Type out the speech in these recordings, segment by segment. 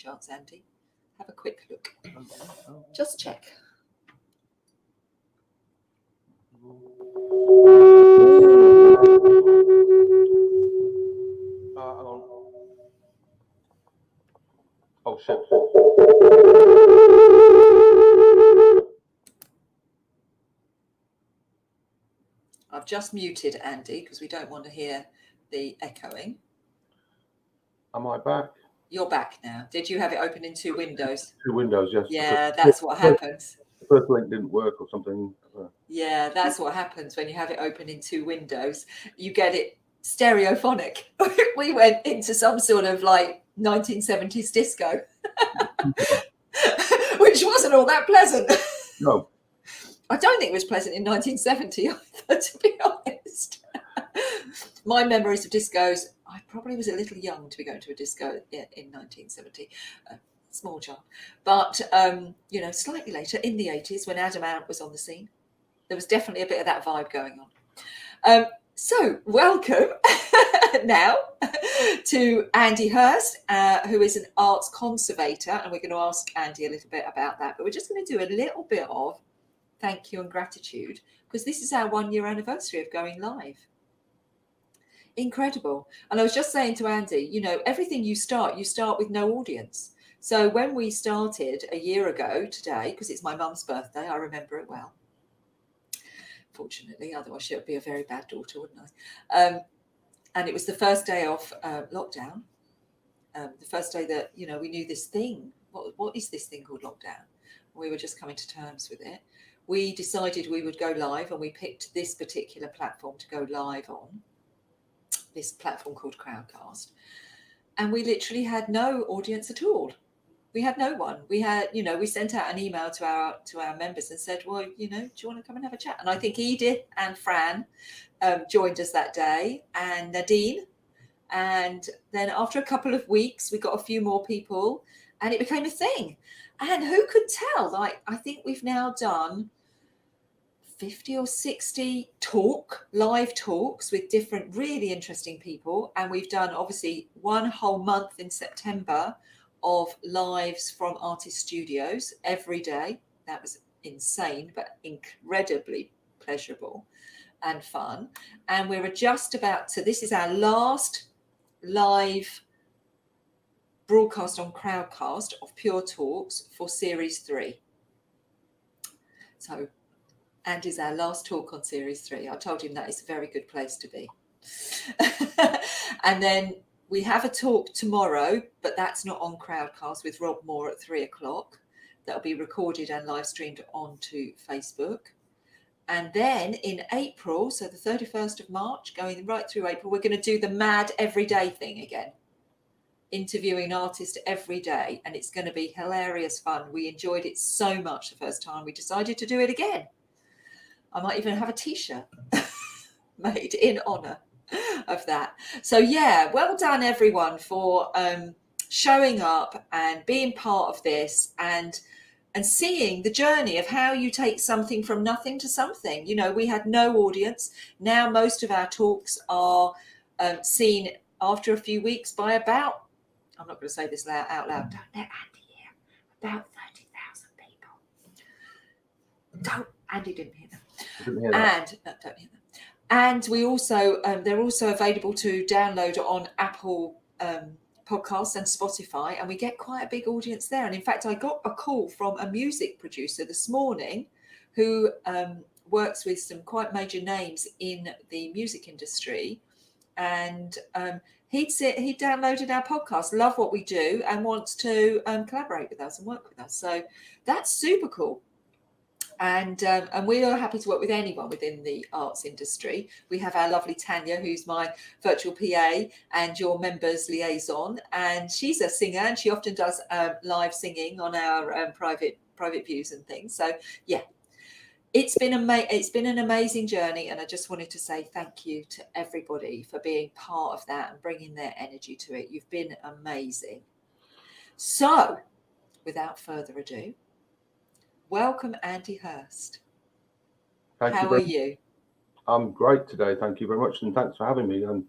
chance, Andy. Have a quick look. Just check. Uh, hang on. Oh shit. I've just muted Andy because we don't want to hear the echoing. Am I back? You're back now. Did you have it open in two windows? Two windows, yes. Yeah, that's what happens. The first link didn't work or something. Yeah, that's what happens when you have it open in two windows. You get it stereophonic. we went into some sort of like 1970s disco, which wasn't all that pleasant. no, I don't think it was pleasant in 1970 either, to be honest. My memories of discos, I probably was a little young to be going to a disco in 1970, a small child. But, um, you know, slightly later in the 80s when Adam Ant was on the scene, there was definitely a bit of that vibe going on. Um, so, welcome now to Andy Hurst, uh, who is an arts conservator, and we're going to ask Andy a little bit about that. But we're just going to do a little bit of thank you and gratitude because this is our one year anniversary of going live. Incredible. And I was just saying to Andy, you know, everything you start, you start with no audience. So when we started a year ago today, because it's my mum's birthday, I remember it well. Fortunately, otherwise she would be a very bad daughter, wouldn't I? Um, and it was the first day of uh, lockdown. Um, the first day that you know we knew this thing. What what is this thing called lockdown? We were just coming to terms with it we decided we would go live and we picked this particular platform to go live on this platform called crowdcast and we literally had no audience at all. We had no one. We had you know we sent out an email to our to our members and said well you know do you want to come and have a chat? And i think edith and fran um, joined us that day and nadine. And then after a couple of weeks we got a few more people and it became a thing. And who could tell? Like i think we've now done 50 or 60 talk live talks with different really interesting people. And we've done obviously one whole month in september of lives from artist studios every day. That was insane but incredibly pleasurable and fun. And we're just about to this is our last live broadcast on crowdcast of pure talks for series three. So and is our last talk on series three. I told him that is a very good place to be. and then we have a talk tomorrow, but that's not on Crowdcast with Rob Moore at three o'clock. That'll be recorded and live streamed onto Facebook. And then in April, so the 31st of March, going right through April, we're going to do the mad everyday thing again interviewing artists every day and it's going to be hilarious fun we enjoyed it so much the first time we decided to do it again I might even have a t-shirt made in honor of that. So yeah, well done everyone for um, showing up and being part of this and and seeing the journey of how you take something from nothing to something. You know, we had no audience. Now most of our talks are um, seen after a few weeks by about I'm not going to say this loud, out loud. Don't let Andy hear. About thirty thousand people. Don't. Andy didn't hear them That. and don't hear them. And we also um, they're also available to download on Apple um, Podcasts and Spotify, and we get quite a big audience there. And in fact, I got a call from a music producer this morning who um, works with some quite major names in the music industry, and um, he'd sit, he downloaded our podcast, love what we do, and wants to um, collaborate with us and work with us. So that's super cool and um, and we are happy to work with anyone within the arts industry. We have our lovely Tanya, who's my virtual PA and your members liaison, and she's a singer, and she often does um, live singing on our um, private private views and things. So yeah, it's been ama- it's been an amazing journey, and I just wanted to say thank you to everybody for being part of that and bringing their energy to it. You've been amazing. So, without further ado, welcome Andy Hurst. Thank How you are you? I'm great today. Thank you very much, and thanks for having me. And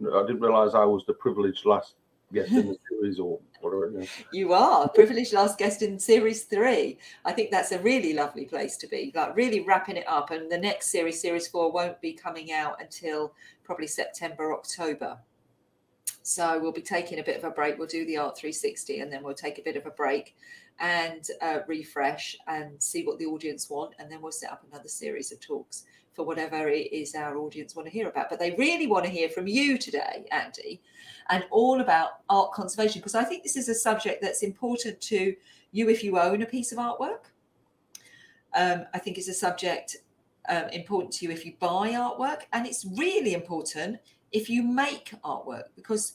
I didn't realise I was the privileged last guest in the series or whatever. You are privileged last guest in series three. I think that's a really lovely place to be, like really wrapping it up. And the next series, series four, won't be coming out until probably September, October. So we'll be taking a bit of a break. We'll do the Art 360 and then we'll take a bit of a break and uh, refresh and see what the audience want. And then we'll set up another series of talks for whatever it is our audience want to hear about. But they really want to hear from you today, Andy, and all about art conservation, because I think this is a subject that's important to you if you own a piece of artwork. Um, I think it's a subject um, important to you if you buy artwork, and it's really important if you make artwork because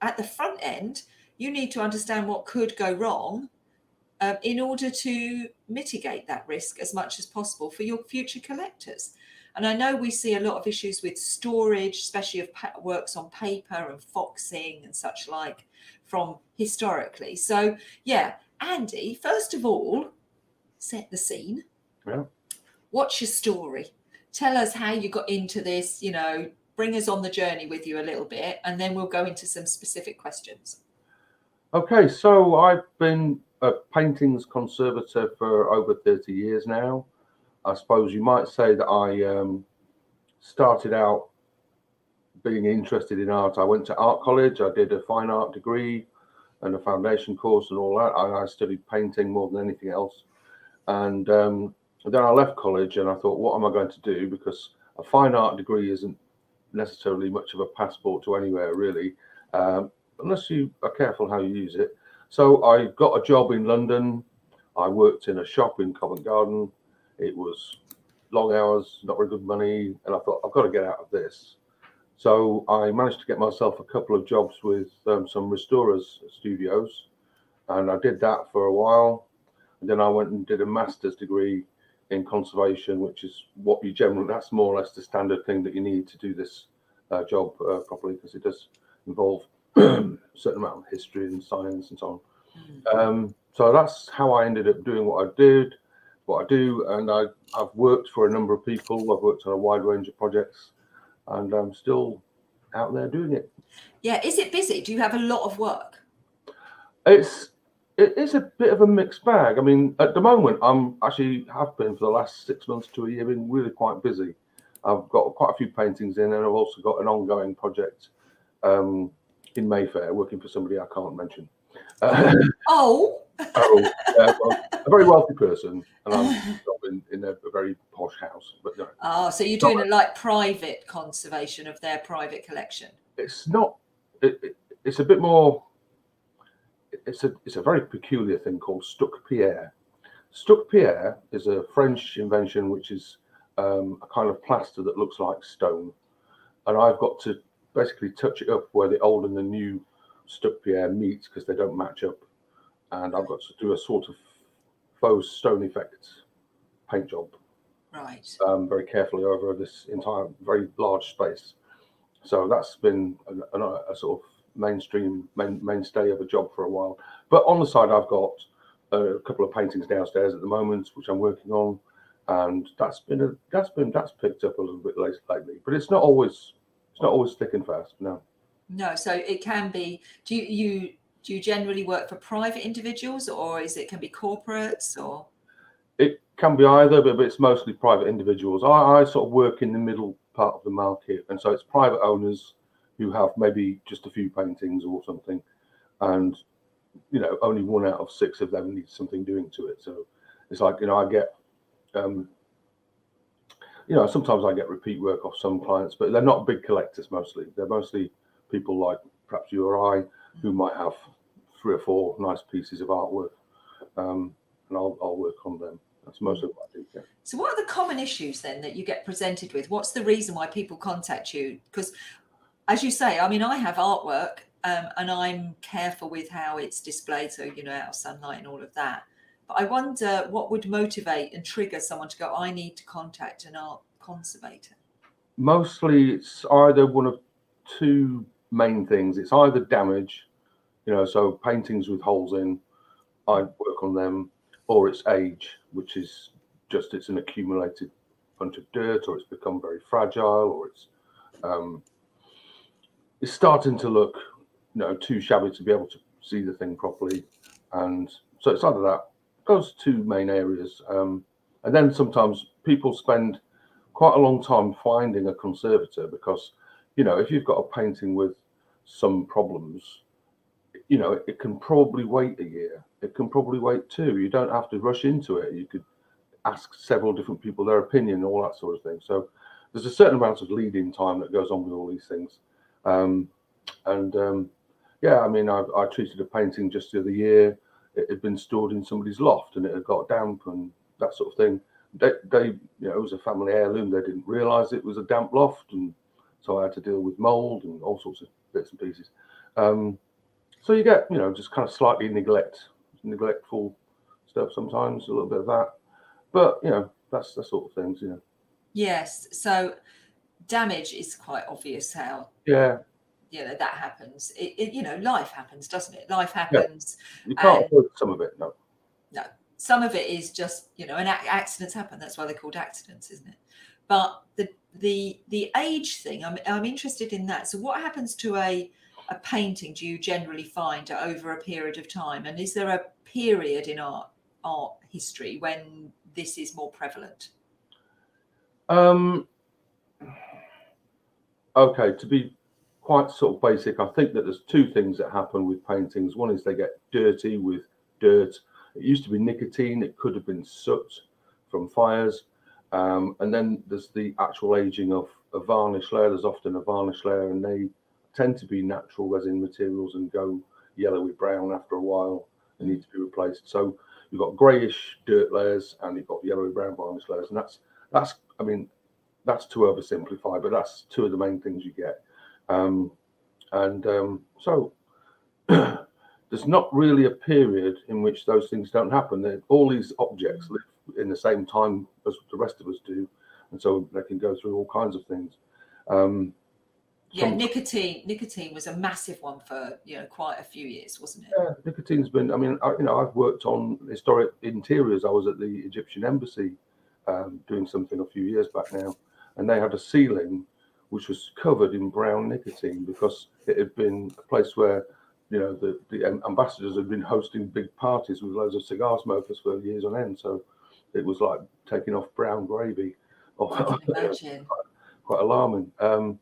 at the front end, you need to understand what could go wrong um, in order to mitigate that risk as much as possible for your future collectors. And I know we see a lot of issues with storage, especially of works on paper and foxing and such like from historically. So, yeah, Andy, first of all, set the scene. Yeah. What's your story? Tell us how you got into this, you know, bring us on the journey with you a little bit, and then we'll go into some specific questions. Okay, so I've been a paintings conservator for over 30 years now. I suppose you might say that I um, started out being interested in art. I went to art college, I did a fine art degree and a foundation course and all that. I, I studied painting more than anything else. And um, then I left college and I thought, what am I going to do? Because a fine art degree isn't necessarily much of a passport to anywhere, really, um, unless you are careful how you use it. So I got a job in London. I worked in a shop in Covent Garden. It was long hours, not very good money, and I thought I've got to get out of this. So I managed to get myself a couple of jobs with um, some restorers studios, and I did that for a while. And then I went and did a master's degree in conservation, which is what you generally that's more or less the standard thing that you need to do this uh, job uh, properly because it does involve certain amount of history and science and so on. Um, so that's how I ended up doing what I did what I do, and I, I've worked for a number of people. I've worked on a wide range of projects, and I'm still out there doing it. Yeah, is it busy? Do you have a lot of work? It's it is a bit of a mixed bag. I mean, at the moment, I'm actually have been for the last six months to a year, been really quite busy. I've got quite a few paintings in, and I've also got an ongoing project um, in Mayfair, working for somebody I can't mention. Uh, oh oh, uh, well, a very wealthy person, and I'm in, in a, a, very posh house. But no. Oh, so you're doing a, like private conservation of their private collection? It's not. It, it, it's a bit more. It's a it's a very peculiar thing called stuc pierre. Stuc pierre is a French invention, which is um, a kind of plaster that looks like stone, and I've got to basically touch it up where the old and the new stuc pierre meet because they don't match up and I've got to do a sort of faux stone effect paint job. Right. Um, very carefully over this entire very large space. So that's been a, a, a sort of mainstream main, mainstay of a job for a while. But on the side, I've got a couple of paintings downstairs at the moment, which I'm working on, and that's been a, that's been that's picked up a little bit late, lately. But it's not always it's not always thick and fast. No. No, so it can be. Do you, you do you generally work for private individuals or is it can be corporates or it can be either but it's mostly private individuals I, I, sort of work in the middle part of the market and so it's private owners who have maybe just a few paintings or something and you know only one out of six of them needs something doing to it so it's like you know i get um you know sometimes i get repeat work off some clients but they're not big collectors mostly they're mostly people like perhaps you or i who might have three or four nice pieces of artwork, um, and I'll, I'll work on them. That's mostly what I do. Yeah. So, what are the common issues then that you get presented with? What's the reason why people contact you? Because, as you say, I mean, I have artwork, um, and I'm careful with how it's displayed, so you know, out of sunlight and all of that. But I wonder what would motivate and trigger someone to go, I need to contact an art conservator. Mostly, it's either one of two main things. It's either damage you know, so paintings with holes in, I work on them, or it's age, which is just it's an accumulated bunch of dirt, or it's become very fragile, or it's um, it's starting to look you know too shabby to be able to see the thing properly, and so it's either that those two main areas, um, and then sometimes people spend quite a long time finding a conservator because you know if you've got a painting with some problems you know it can probably wait a year it can probably wait two you don't have to rush into it you could ask several different people their opinion all that sort of thing. So there's a certain amount of lead-in time that goes on with all these things um, and um, yeah i mean I, I treated a painting just the other year it had been stored in somebody's loft and it had got damp and that sort of thing they, they you know, it was a family heirloom. They didn't realise it was a damp loft, and so I had to deal with mould and all sorts of bits and pieces. Um, so you get, you know, just kind of slightly neglect, neglectful stuff sometimes, a little bit of that, but you know, that's the sort of things, you know. Yes. So damage is quite obvious how. Yeah. You know that happens. It, it you know, life happens, doesn't it? Life happens. Yeah. You can't avoid some of it, no. No, some of it is just you know and accidents happen that's why they're called accidents isn't it but the the the age thing i'm, I'm interested in that so what happens to a a painting do you generally find over a period of time and is there a period in art art history when this is more prevalent um okay to be quite sort of basic i think that there's two things that happen with paintings one is they get dirty with dirt it used to be nicotine, it could have been soot from fires. Um, and then there's the actual aging of a varnish layer. There's often a varnish layer, and they tend to be natural resin materials and go yellowy brown after a while and need to be replaced. So you've got greyish dirt layers and you've got yellowy brown varnish layers, and that's that's I mean that's to oversimplify, but that's two of the main things you get. Um, and um, so there's not really a period in which those things don't happen. They're, all these objects live in the same time as the rest of us do, and so they can go through all kinds of things. Um, yeah, some, nicotine. Nicotine was a massive one for you know quite a few years, wasn't it? Yeah, nicotine's been. I mean, I, you know, I've worked on historic interiors. I was at the Egyptian embassy um, doing something a few years back now, and they had a ceiling which was covered in brown nicotine because it had been a place where you know, the, the ambassadors had been hosting big parties with loads of cigar smokers for years on end. So it was like taking off brown gravy. I can imagine. quite, quite alarming. Um,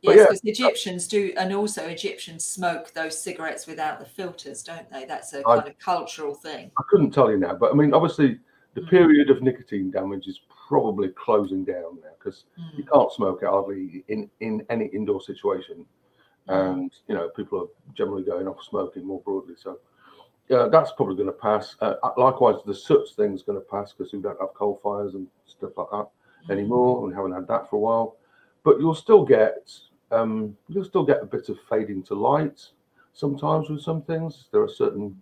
yes, because yeah, Egyptians do, and also Egyptians smoke those cigarettes without the filters, don't they? That's a kind of cultural thing. I couldn't tell you now, but I mean, obviously, the mm. period of nicotine damage is probably closing down now because mm. you can't smoke it hardly in in any indoor situation and you know people are generally going off smoking more broadly. So yeah, that's probably going to pass. Uh, uh likewise, the soot thing's going to pass because we don't have coal fires and stuff like that anymore. We haven't had that for a while, but you'll still get um, you'll still get a bit of fading to light sometimes with some things. There are certain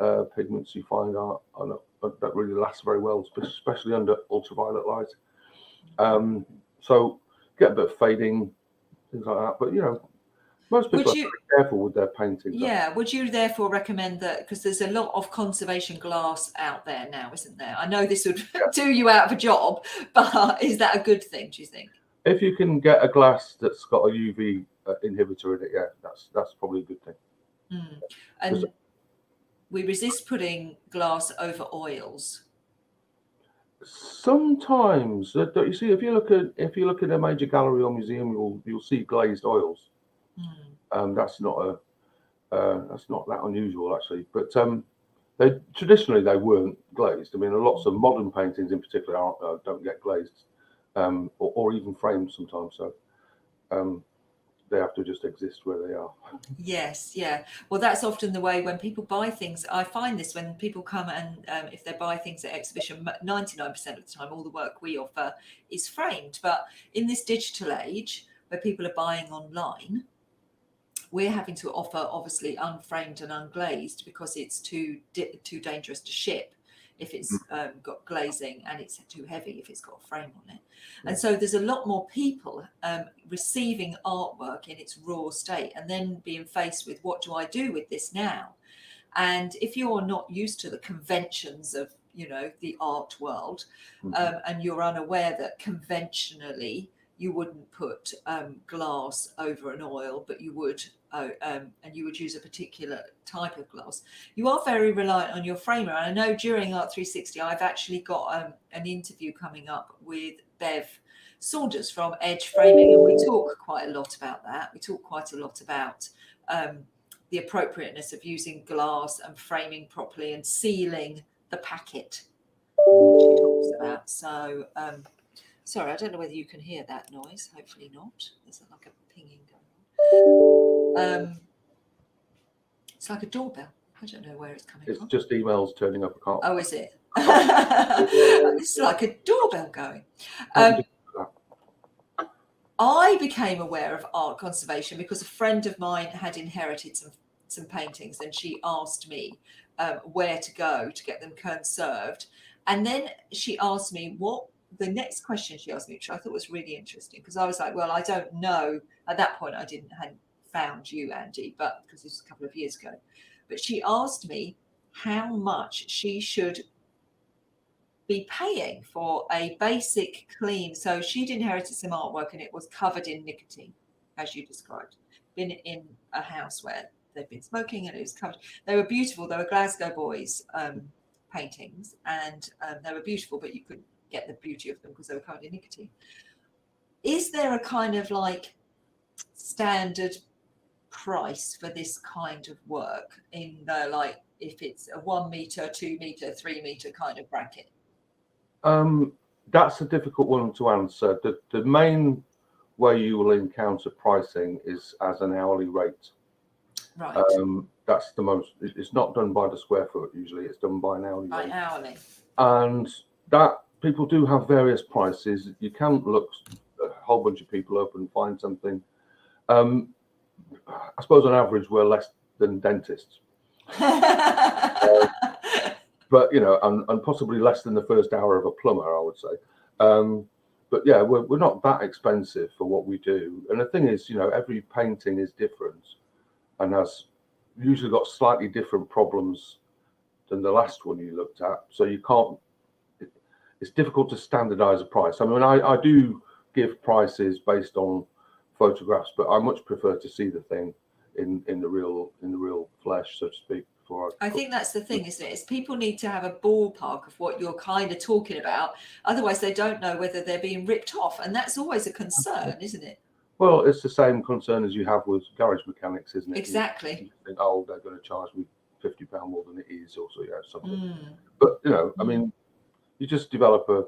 uh, pigments you find are, are not, that really last very well, especially under ultraviolet light. Um, so get a bit of fading, things like that. But you know, most people would you, are careful with their painting. Yeah. Would you therefore recommend that? Because there's a lot of conservation glass out there now, isn't there? I know this would yeah. do you out of a job, but is that a good thing? Do you think? If you can get a glass that's got a UV uh, inhibitor in it, yeah, that's that's probably a good thing. Mm. And we resist putting glass over oils. Sometimes, uh, you see, if you look at if you look at a major gallery or museum, you'll you'll see glazed oils. Mm. Um, that's not a uh, that's not that unusual actually, but um, they traditionally they weren't glazed. I mean, lots of modern paintings in particular uh, don't get glazed um, or, or, even framed sometimes. So um, they have to just exist where they are. Yes, yeah. Well, that's often the way when people buy things. I find this when people come and um, if they buy things at exhibition, 99% of the time, all the work we offer is framed. But in this digital age where people are buying online, we're having to offer obviously unframed and unglazed because it's too too dangerous to ship if it's mm. um, got glazing and it's too heavy if it's got a frame on it. And so there's a lot more people um, receiving artwork in its raw state and then being faced with what do I do with this now? And if you're not used to the conventions of you know the art world mm-hmm. um, and you're unaware that conventionally you wouldn't put um, glass over an oil, but you would um, and you would use a particular type of glass, you are very reliant on your framer. And I know during Art 360, I've actually got um, an interview coming up with Bev Saunders from Edge Framing, and we talk quite a lot about that. We talk quite a lot about um, the appropriateness of using glass and framing properly and sealing the packet. She talks about so. Um, sorry, I don't know whether you can hear that noise. Hopefully not. There's like a pinging going on. Um, it's like a doorbell. I don't know where it's coming It's from. just emails turning up. a can't. Oh, is it? it's like a doorbell going. Um. I became aware of art conservation because a friend of mine had inherited some some paintings, and she asked me um, where to go to get them conserved. And then she asked me what the next question she asked me, which I thought was really interesting, because I was like, well, I don't know. At that point, I didn't hadn't found you, Andy, but because this was a couple of years ago. But she asked me how much she should be paying for a basic clean. So she'd inherited some artwork and it was covered in nicotine, as you described. Been in a house where they'd been smoking and it was covered. They were beautiful. They were Glasgow Boys um, paintings and um, they were beautiful, but you couldn't get the beauty of them because they were covered in nicotine. Is there a kind of like standard price for this kind of work in the like if it's a one meter, two meter, three meter kind of bracket? Um, that's a difficult one to answer. The, the main way you will encounter pricing is as an hourly rate. Right. Um, that's the most. It's not done by the square foot usually. It's done by an hourly By rate, hourly. and that people do have various prices. You can look a whole bunch of people up and find something. Um, I suppose on average we're less than dentists, but you know, and, and possibly less than the first hour of a plumber, I would say. Um, but yeah, we're, we're not that expensive for what we do. And the thing is, you know, every painting is different and has usually got slightly different problems than the last one you looked at. So you can't, it, it's difficult to standardize a price. I mean, I, I do give prices based on photographs, but I much prefer to see the thing in, in the real, in the real flesh, so to speak, before I, I think that's the thing, isn't it? Is people need to have a ballpark of what you're kind of talking about. Otherwise, they don't know whether they're being ripped off, and that's always a concern, isn't it? Well, it's the same concern as you have with garage mechanics, isn't it? Exactly. Think, oh, they're going to charge me fifty pound more than it is, or so yeah, something. Mm. But you know, I mean, you just develop a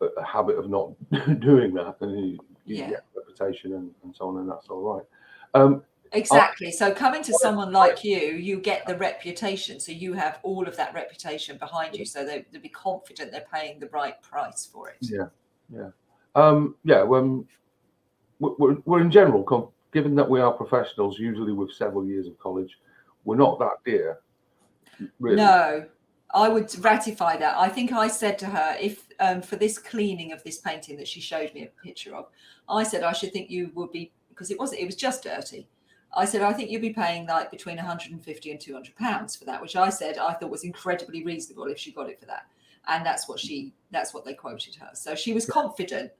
a, a habit of not doing that, and you, you Yeah. get reputation and, and so on, and that's all right. Um, Exactly. So coming to someone like you, you get the reputation. So you have all of that reputation behind you. So they, they'll be confident they're paying the right price for it. Yeah, yeah, um, yeah. When we're, we're, we're in general, given that we are professionals, usually with several years of college, we're not that dear. Really. No, I would ratify that. I think I said to her, if um, for this cleaning of this painting that she showed me a picture of, I said I should think you would be because it wasn't. It was just dirty. I said I think you'd be paying like between 150 and 200 pounds for that, which I said I thought was incredibly reasonable if she got it for that, and that's what she that's what they quoted her. So she was confident.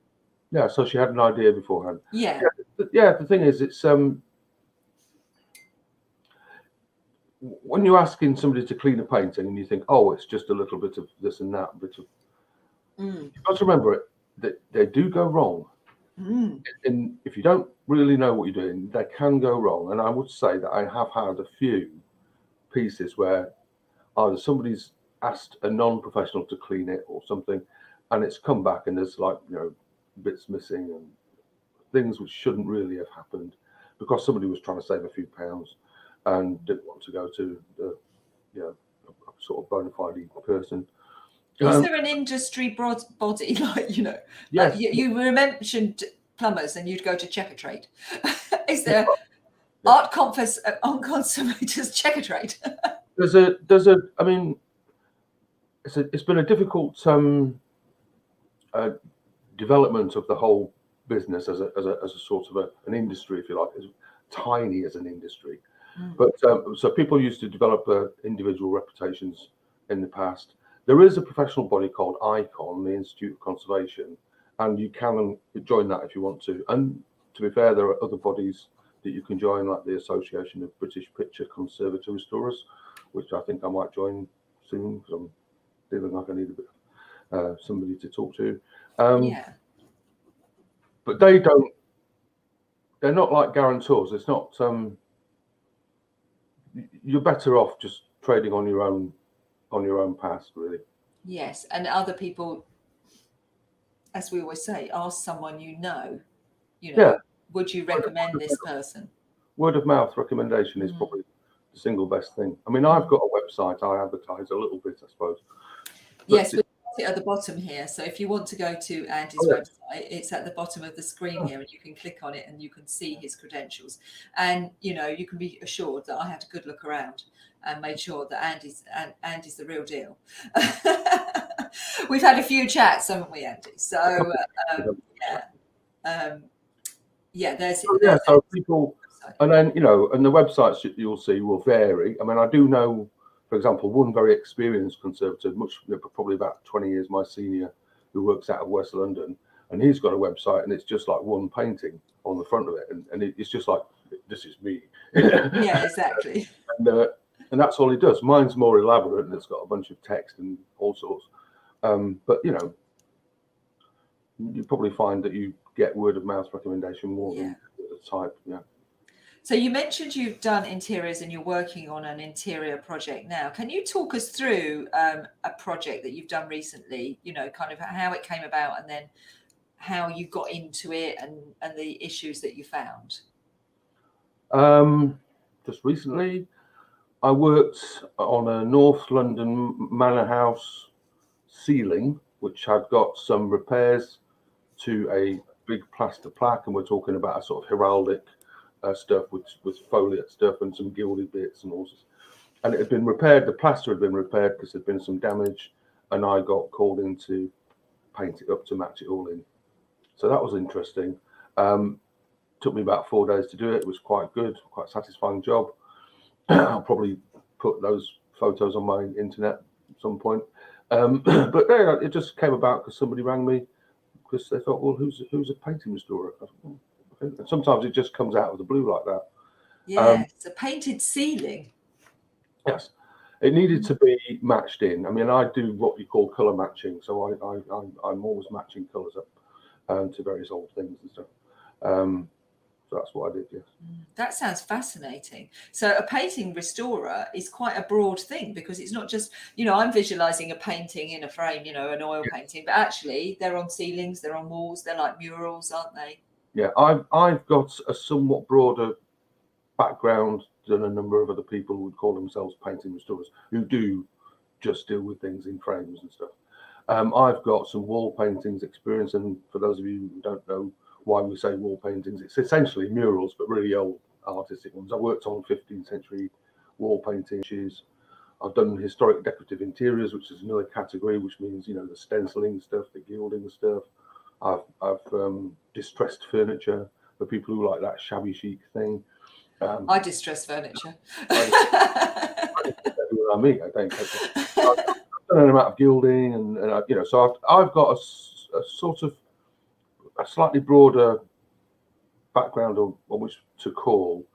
Yeah, so she had an idea beforehand. Yeah, But yeah, the thing is, it's um, when you're asking somebody to clean a painting and you think, oh, it's just a little bit of this and that, bit of Mm, you've got to remember it that they do go wrong. mm. And if you don't really know what you're doing, they can go wrong. And I would say that I have had a few pieces where either somebody's asked a non-professional to clean it or something, and it's come back and there's like you know bits missing and things which shouldn't really have happened because somebody was trying to save a few pounds and didn't want to go to the you know a, a sort of bona fide person. Is Um, there an industry broad body like you know? yes, Like you, you mentioned plumbers and you'd go to Checkatrade. Is there Yeah. art compass uh, on consummators Checkatrade? there's a there's a I mean it's a, it's been a difficult um uh, development of the whole business as a as a, as a sort of a, an industry if you like as tiny as an industry. But um, so people used to develop uh, individual reputations in the past there is a professional body called icon the institute of conservation and you can join that if you want to and to be fair there are other bodies that you can join, like the Association of British Picture Conservator Restorers, which I think I might join soon because I'm feeling like I need a bit uh, somebody to talk to. Um, yeah. But they don't. They're not like guarantors. It's not. Um, you're better off just trading on your own on your own past, really. Yes, and other people, as we always say, ask someone you know. You know, Yeah. would you recommend this person? Word of mouth recommendation is Mm. probably the single best thing. I mean, I've got a website. I advertise a little bit, I suppose. But Yes, it- at the bottom here. So if you want to go to Andy's Oh, yeah. website, it's at the bottom of the screen here, and you can click on it and you can see his credentials. And you know, you can be assured that I had a good look around and made sure that Andy's and Andy's the real deal. We've had a few chats, haven't we, Andy? So um, yeah, um, yeah. There's So, yeah, so people, and then you know, and the websites that you'll see will vary. I mean, I do know, for example, one very experienced conservative, much probably about twenty years my senior, who works out of West London, and he's got a website, and it's just like one painting on the front of it, and, and it's just like this is me. yeah, exactly. and, uh, and that's all he does. Mine's more elaborate, and it's got a bunch of text and all sorts. Um, but you know, you probably find that you get word of mouth recommendation more Yeah. than the type. Yeah. So you mentioned you've done interiors and you're working on an interior project now. Can you talk us through um, a project that you've done recently? You know, kind of how it came about and then how you got into it and and the issues that you found. Um, just recently, I worked on a North London manor house ceiling, which had got some repairs to a big plaster plaque, and we're talking about a sort of heraldic uh, stuff with with foliate stuff and some gilded bits and all sorts. And it had been repaired. The plaster had been repaired because there'd been some damage, and I got called in to paint it up to match it all in. So that was interesting. Um, took me about four days to do it. It was quite good, quite satisfying job. I'll probably put those photos on my internet at some point. Um, but there, it just came about because somebody rang me because they thought, well, who's who's a painting restorer? I thought, "Oh, okay." And sometimes it just comes out of the blue like that. Yeah, it's a painted ceiling. Yes, it needed to be matched in. I mean, I do what you call color matching, so I, I, I'm always matching colors up um, to various old things and stuff. Um, so that's what I did. Yes. Mm, That sounds fascinating. So, a painting restorer is quite a broad thing because it's not just, you know, I'm visualizing a painting in a frame, you know, an oil painting, but actually they're on ceilings, they're on walls, they're like murals, aren't they? Yeah, I've I've got a somewhat broader background than a number of other people who would call themselves painting restorers who do just deal with things in frames and stuff. Um, I've got some wall paintings experience, and for those of you who don't know why we say wall paintings, it's essentially murals, but really old artistic ones. I worked on 15th century wall paintings. I've done historic decorative interiors, which is another category, which means you know the stenciling stuff, the gilding stuff. I've I've um, distressed furniture for people who like that shabby chic thing. Um, I distress furniture. everyone I meet, I think. I've done an amount of gilding, and, and I, you know, so I've I've got a sort of a slightly broader background on, on which to call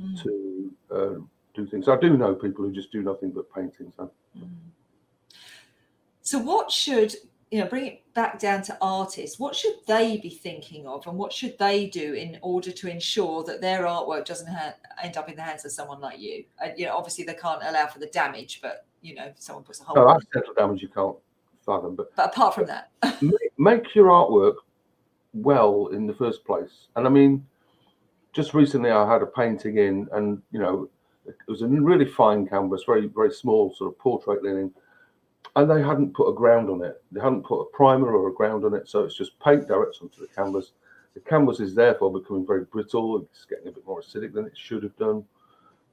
Mm, to um, do things. I do know people who just do nothing but painting. So. mm. So, what should you know? Bring it back down to artists. What should they be thinking of, and what should they do in order to ensure that their artwork doesn't ha- end up in the hands of someone like you? And you know, obviously they can't allow for the damage, but you know, someone puts a hole. No, accidental damage you can't fathom, but But apart from that, make, make your artwork well in the first place. And I mean, just recently I had a painting in, and you know, it was a really fine canvas, very very small sort of portrait linen, and they hadn't put a ground on it. They hadn't put a primer or a ground on it, so it's just paint direct onto the canvas. The canvas is therefore becoming very brittle. It's getting a bit more acidic than it should have done,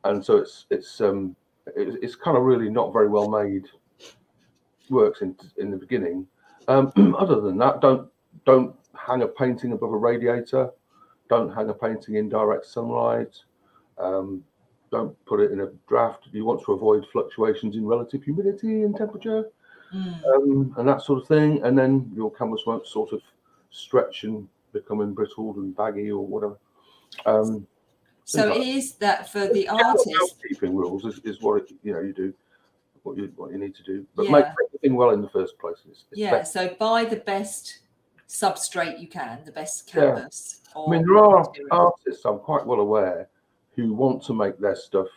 and so it's it's um it, it's kind of really not very well made works in in the beginning. Um, other than that, don't don't hang a painting above a radiator. Don't hang a painting in direct sunlight. Um, don't put it in a draft. You want to avoid fluctuations in relative humidity and temperature Mm, um, and that sort of thing. And then your canvas won't sort of stretch and become embrittled and baggy or whatever. Um, So Things it is that for the artist, housekeeping rules is, is what it, you know you do, what you what you need to do. But make Yeah. everything well in the first place. Is, is yeah. best. So buy the best substrate you can, the best Yeah. canvas. I mean, there are material. artists I'm quite well aware who want to make their stuff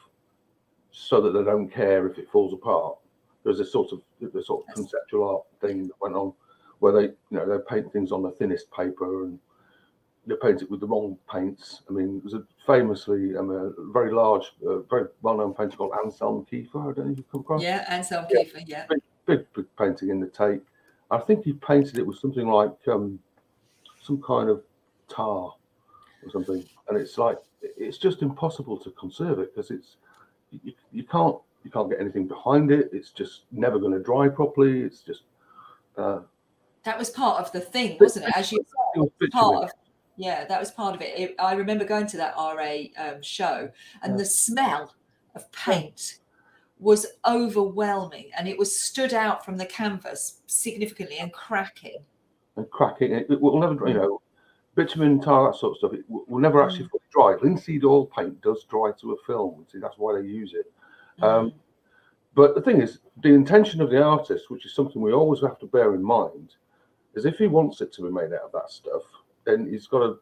so that they don't care if it falls apart. There's a sort of the sort of conceptual art thing that went on where they you know they paint things on the thinnest paper and they paint it with the wrong paints. I mean, there's a famously um, a very large, uh, very well-known painter called Anselm Kiefer. I don't know if you've come across. Yeah, Anselm Yeah. Kiefer. Yeah. big, big painting in the Tate. I think he painted it with something like um, some kind of tar or something, and it's like it's just impossible to conserve it because it's you, you can't you can't get anything behind it. It's just never going to dry properly. It's just uh, That was part of the thing, wasn't it? As you part of yeah that was part of it. it i remember going to that ra um, show and Yeah. the smell of paint was overwhelming and it was stood out from the canvas significantly and cracking and cracking it. It will never, you know, bitumen, tar, that sort of stuff. It will never actually Mm. fully dry. Linseed oil paint does dry to a film. See, that's why they use it. Um, Mm. But the thing is, the intention of the artist, which is something we always have to bear in mind, is if he wants it to be made out of that stuff, then he's got to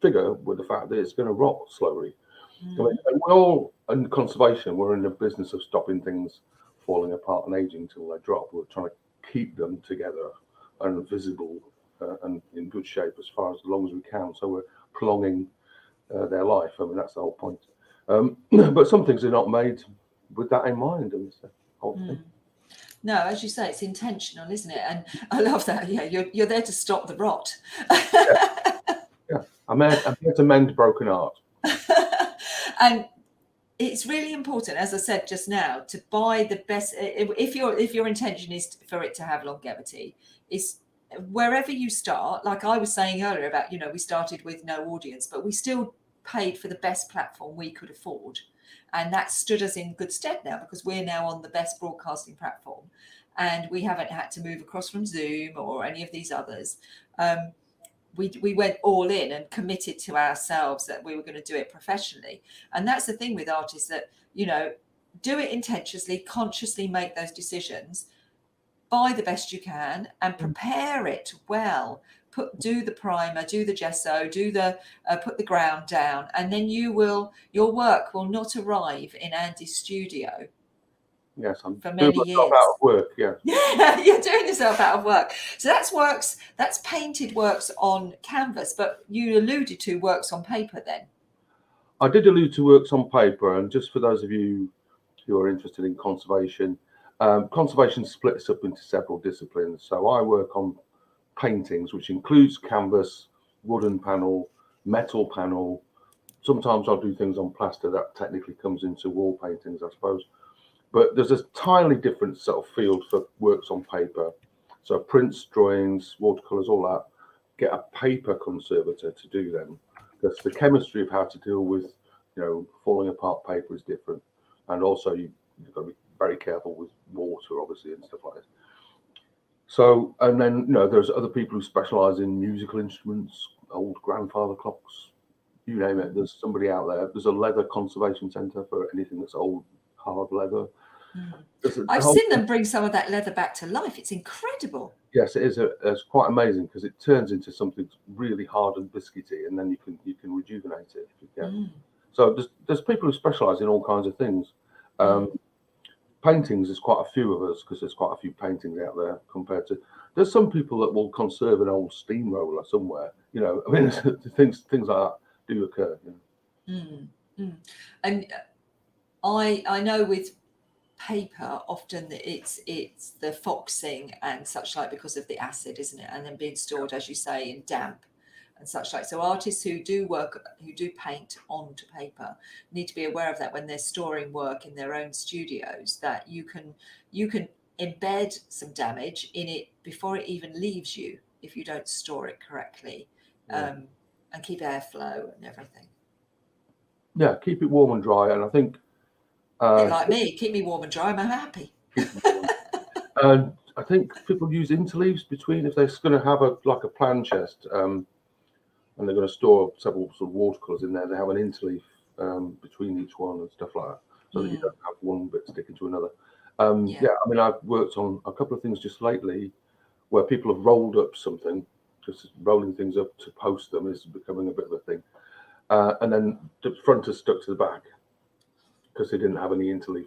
figure with the fact that it's going to rot slowly. I Mm. mean, and we're all in conservation, we're in the business of stopping things falling apart and aging until they drop. We're trying to keep them together and visible and in good shape as far as long as we can. So we're prolonging uh, their life. I mean, that's the whole point. Um, but some things are not made with that in mind. And it's the whole thing. Mm. No, as you say, it's intentional, isn't it? And I love that. Yeah, you're, you're there to stop the rot. I'm, here, I'm here to mend broken art. and it's really important, as I said just now, to buy the best. If if your if your intention is for it to have longevity, is wherever you start. Like I was saying earlier about, you know, we started with no audience, but we still paid for the best platform we could afford, and that stood us in good stead now because we're now on the best broadcasting platform, and we haven't had to move across from Zoom or any of these others. Um, we, we went all in and committed to ourselves that we were going to do it professionally and that's the thing with artists that you know do it intentionally consciously make those decisions buy the best you can and prepare it well put do the primer do the gesso do the uh, put the ground down and then you will your work will not arrive in andy's studio Yes, I'm For many doing myself years. out of work. Yeah, yeah you're doing yourself out of work so that's works that's painted works on canvas but you alluded to works on paper then I did allude to works on paper, and just for those of you who are interested in conservation, um, conservation splits up into several disciplines. So I work on paintings, which includes canvas, wooden panel, metal panel. Sometimes I'll do things on plaster that technically comes into wall paintings, I suppose. But there's a entirely different sort of field for works on paper. So prints, drawings, watercolors, all that. Get a paper conservator to do them because the chemistry of how to deal with you know falling apart paper is different and also you, you've got to be very careful with water obviously and stuff like that so and then you know there's other people who specialize in musical instruments old grandfather clocks you name it. There's somebody out there. There's a leather conservation center for anything that's old hard leather. A i've whole- seen them bring some of that leather back to life. It's incredible. Yes it is a, it's quite amazing because it turns into something really hard and biscuity and then you can you can rejuvenate it if you can. Mm. So there's there's people who specialise in all kinds of things. Um, paintings, there's quite a few of us because there's quite a few paintings out there compared to. There's some people that will conserve an old steamroller somewhere. You know, I mean, things things like that do occur. Mm, mm. And uh, I I know with paper often it's it's the foxing and such like because of the acid, isn't it? And then being stored, as you say, in damp and such like. So artists who do work who do paint onto paper need to be aware of that when they're storing work in their own studios. That you can you can embed some damage in it before it even leaves you if you don't store it correctly. Yeah. Um, and keep airflow and everything. yeah, keep it warm and dry, and I think. Uh, like me, keep me warm and dry. I'm happy. and I think people use interleaves between if they're going to have a like a plan chest, um, and they're going to store several sort of watercolors in there. They have an interleaf um, between each one and stuff like that, so that you Mm. don't have one bit sticking to another. Um, Yeah. yeah. I mean, I've worked on a couple of things just lately where people have rolled up something, just rolling things up to post them is becoming a bit of a thing, uh, and then the front is stuck to the back because they didn't have any interleaf,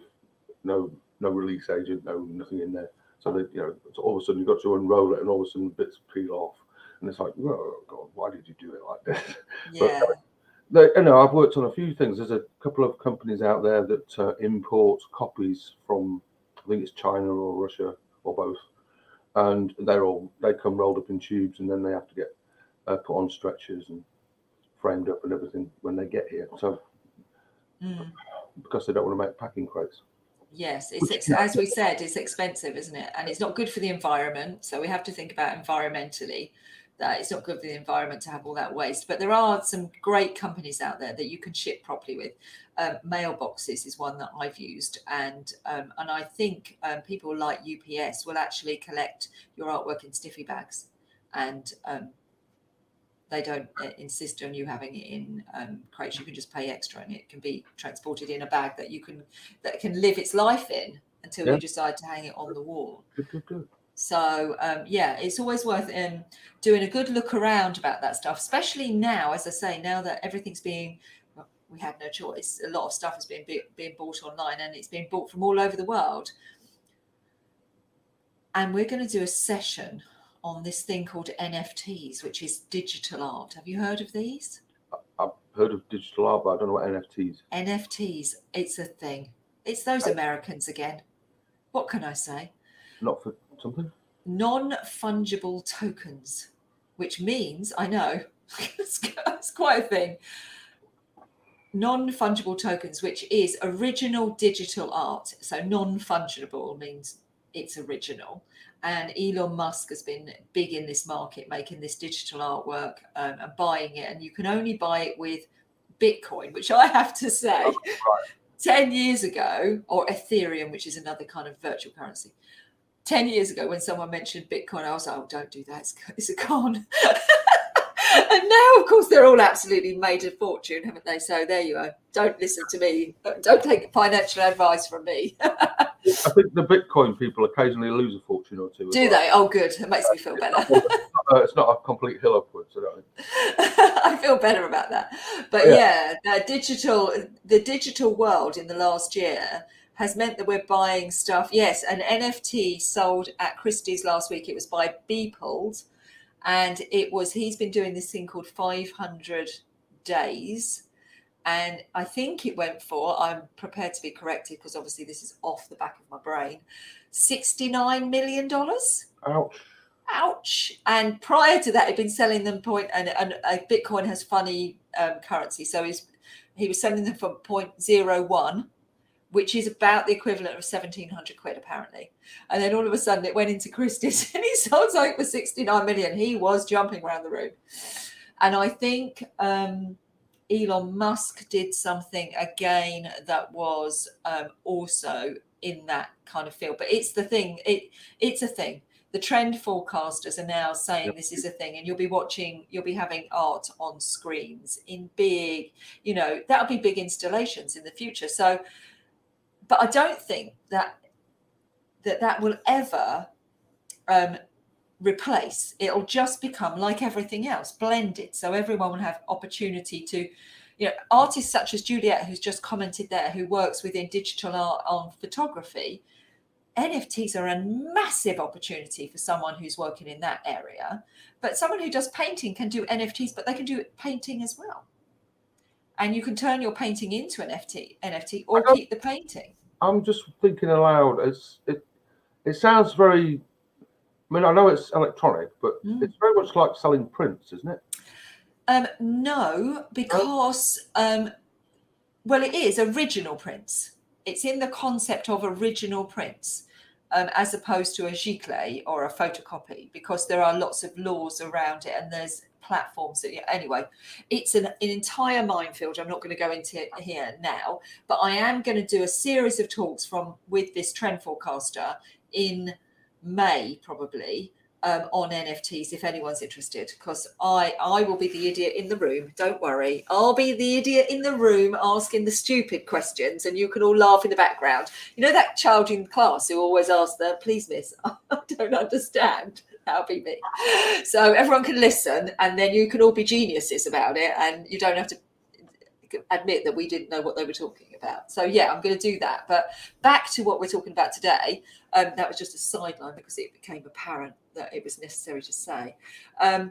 no no release agent, no nothing in there. So that you know, so all of a sudden you've got to unroll it, and all of a sudden bits peel off, and it's like, oh god, why did you do it like this? Yeah. They, you know, I've worked on a few things. There's a couple of companies out there that uh, import copies from, I think it's China or Russia or both, and they're all they come rolled up in tubes, and then they have to get uh, put on stretchers and framed up and everything when they get here. So Mm. because they don't want to make packing crates. Yes, it's ex- as we said, it's expensive, isn't it? And it's not good for the environment. So we have to think about environmentally that it's not good for the environment to have all that waste. But there are some great companies out there that you can ship properly with. Um, mailboxes is one that I've used, and um, and I think um, people like UPS will actually collect your artwork in stiffy bags, and um, they don't uh, insist on you having it in um, crates. You can just pay extra, and it can be transported in a bag that you can that can live its life in until Yeah. you decide to hang it on the wall. Good, good, good. So um, yeah, it's always worth um, doing a good look around about that stuff, especially now, as I say, now that everything's being well, we had no choice. A lot of stuff is being being bought online, and it's being bought from all over the world. And we're going to do a session on this thing called NFTs, which is digital art. Have you heard of these? I've heard of digital art, but I don't know what NFTs. NFTs, it's a thing. It's those Americans again. What can I say? Not for something. non fungible tokens, which means, I know, it's, it's quite a thing. Non fungible tokens, which is original digital art. So non fungible means it's original. And Elon Musk has been big in this market, making this digital artwork um, and buying it. And you can only buy it with Bitcoin, which I have to say, 10 years ago, or Ethereum, which is another kind of virtual currency. 10 years ago, when someone mentioned Bitcoin, I was like, oh, don't do that. It's, it's a con. and now, of course, they're all absolutely made a fortune, haven't they? So there you are. Don't listen to me. Don't take financial advice from me. I think the Bitcoin people occasionally lose a fortune or two. do well. they? Oh, good. It makes me feel better. Uh, it's not a complete hill upwards. I don't think. I feel better about that. But yeah, the digital the digital world in the last year has meant that we're buying stuff. Yes, an NFT sold at Christie's last week. It was by Beeple, and it was he's been doing this thing called 500 days. And I think it went for, I'm prepared to be corrected because obviously this is off the back of my brain, $69 million Ouch. ouch and prior to that he'd been selling them point and, and uh, bitcoin has funny um, currency so he's he was selling them for 0.01 which is about the equivalent of 1700 quid apparently. And then all of a sudden it went into christie's and he sold something for 69 million. He was jumping around the room. And i think um elon musk did something again that was um, also in that kind of field. But it's the thing it it's a thing. The trend forecasters are now saying Yep. this is a thing and you'll be watching you'll be having art on screens in big you know that'll be big installations in the future. So but i don't think that that that will ever um replace it'll just become like everything else blended so everyone will have opportunity to you know artists such as juliet who's just commented there who works within digital art on photography NFTs are a massive opportunity for someone who's working in that area. But someone who does painting can do NFTs, but they can do painting as well. And you can turn your painting into an NFT, NFT or keep the painting. I'm just thinking aloud. It's it. It sounds very. I mean, I know it's electronic, but Mm. it's very much like selling prints, isn't it? Um, no, because um, well, it is original prints. It's in the concept of original prints, um, as opposed to a giclée or a photocopy, because there are lots of laws around it, and there's platforms that. Anyway, it's an, an entire minefield. I'm not going to go into it here now, but I am going to do a series of talks from with this trend forecaster in May, probably um, on NFTs if anyone's interested, because I I will be the idiot in the room. Don't worry, I'll be the idiot in the room asking the stupid questions, and you can all laugh in the background. You know that child in class who always asks the "Please, miss, I don't understand." That'll be me. So everyone can listen, and then you can all be geniuses about it, and you don't have to admit that we didn't know what they were talking about. So yeah, I'm going to do that. But back to what we're talking about today. Um, that was just a sideline because it became apparent that it was necessary to say. Um,